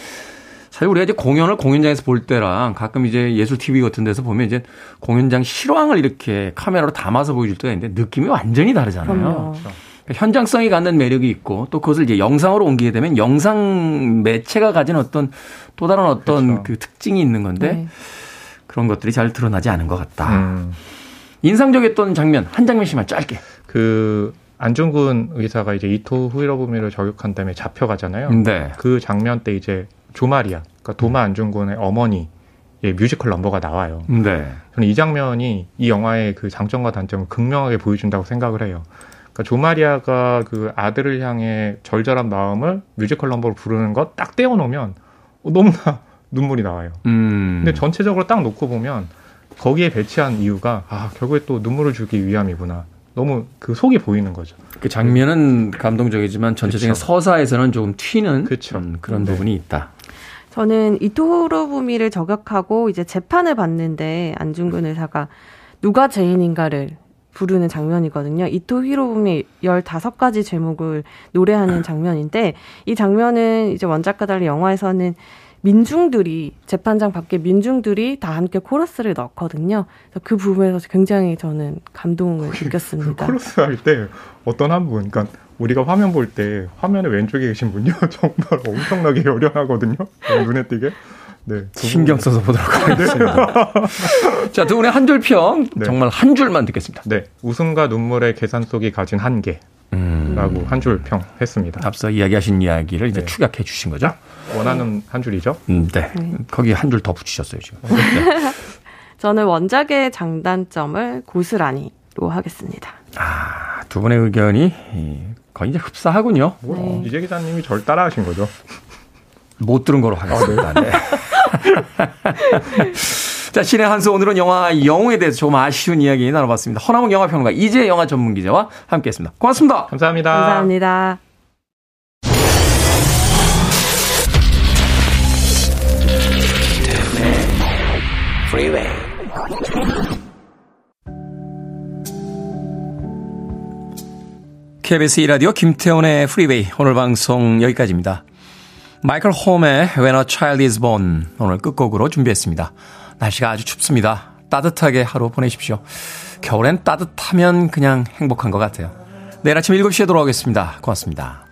사실 우리가 이제 공연을 공연장에서 볼 때랑 가끔 이제 예술 TV 같은 데서 보면 이제 공연장 실황을 이렇게 카메라로 담아서 보여줄 때가 있는데 느낌이 완전히 다르잖아요. 그러니까 현장성이 갖는 매력이 있고 또 그것을 이제 영상으로 옮기게 되면 영상 매체가 가진 어떤 또 다른 어떤 그렇죠. 그 특징이 있는 건데 네. 그런 것들이 잘 드러나지 않은 것 같다. 음. 인상적이었던 장면 한 장면씩만 짧게. 그 안중근 의사가 이제 이토 히로부미를 저격한 다음에 잡혀가잖아요. 네. 그 장면 때 이제 조마리아, 그러니까 도마 안중근의 어머니 의 뮤지컬 넘버가 나와요. 네. 저는 이 장면이 이 영화의 그 장점과 단점을 극명하게 보여준다고 생각을 해요. 그러니까 조마리아가 그 아들을 향해 절절한 마음을 뮤지컬 넘버로 부르는 것 딱 떼어놓으면 너무나 눈물이 나와요. 음. 근데 전체적으로 딱 놓고 보면 거기에 배치한 이유가 아 결국에 또 눈물을 주기 위함이구나. 너무 그 속이 보이는 거죠. 그 장면은 감동적이지만 전체적인 그쵸. 서사에서는 조금 튀는 음, 그런 네. 부분이 있다. 저는 이토로 부미를 저격하고 이제 재판을 받는데 안중근 의사가 누가 죄인인가를 부르는 장면이거든요. 이토 히로부미 15가지 제목을 노래하는 장면인데 이 장면은 이제 원작과 달리 영화에서는 민중들이 재판장 밖에 민중들이 다 함께 코러스를 넣거든요. 그래서 그 부분에서 굉장히 저는 감동을 그 느꼈습니다. 그 코러스 할 때 어떤 한 분, 그러니까 우리가 화면 볼 때 화면에 왼쪽에 계신 분요 정말 엄청나게 요련하거든요. 눈에 띄게. 네, 신경 써서 보도록 하겠습니다. 자, 두 분의 한 줄 평 네. 정말 한 줄만 듣겠습니다. 네, 웃음과 눈물의 계산 속이 가진 한계. 음. 라고 한줄 평 했습니다. 앞서 이야기하신 이야기를 이제 네. 축약해 주신 거죠? 원하는 한 줄이죠? 음, 네. 네. 거기 한 줄 더 붙이셨어요, 지금. 네. 저는 원작의 장단점을 고스란히로 하겠습니다. 아, 두 분의 의견이 거의 이제 흡사하군요. 네. 이재 기자님이 절 따라하신 거죠? 못 들은 거로 하겠습니다. 아, 네. 자, 신의 한수 오늘은 영화 영웅에 대해서 조금 아쉬운 이야기 나눠봤습니다. 허나몽 영화평론가 이재 영화 전문 기자와 함께했습니다. 고맙습니다. 감사합니다. 감사합니다. KBS 2라디오 김태훈의 프리웨이 오늘 방송 여기까지입니다. 마이클 홈의 When a Child is Born 오늘 끝곡으로 준비했습니다. 날씨가 아주 춥습니다. 따뜻하게 하루 보내십시오. 겨울엔 따뜻하면 그냥 행복한 것 같아요. 내일 아침 7시에 돌아오겠습니다. 고맙습니다.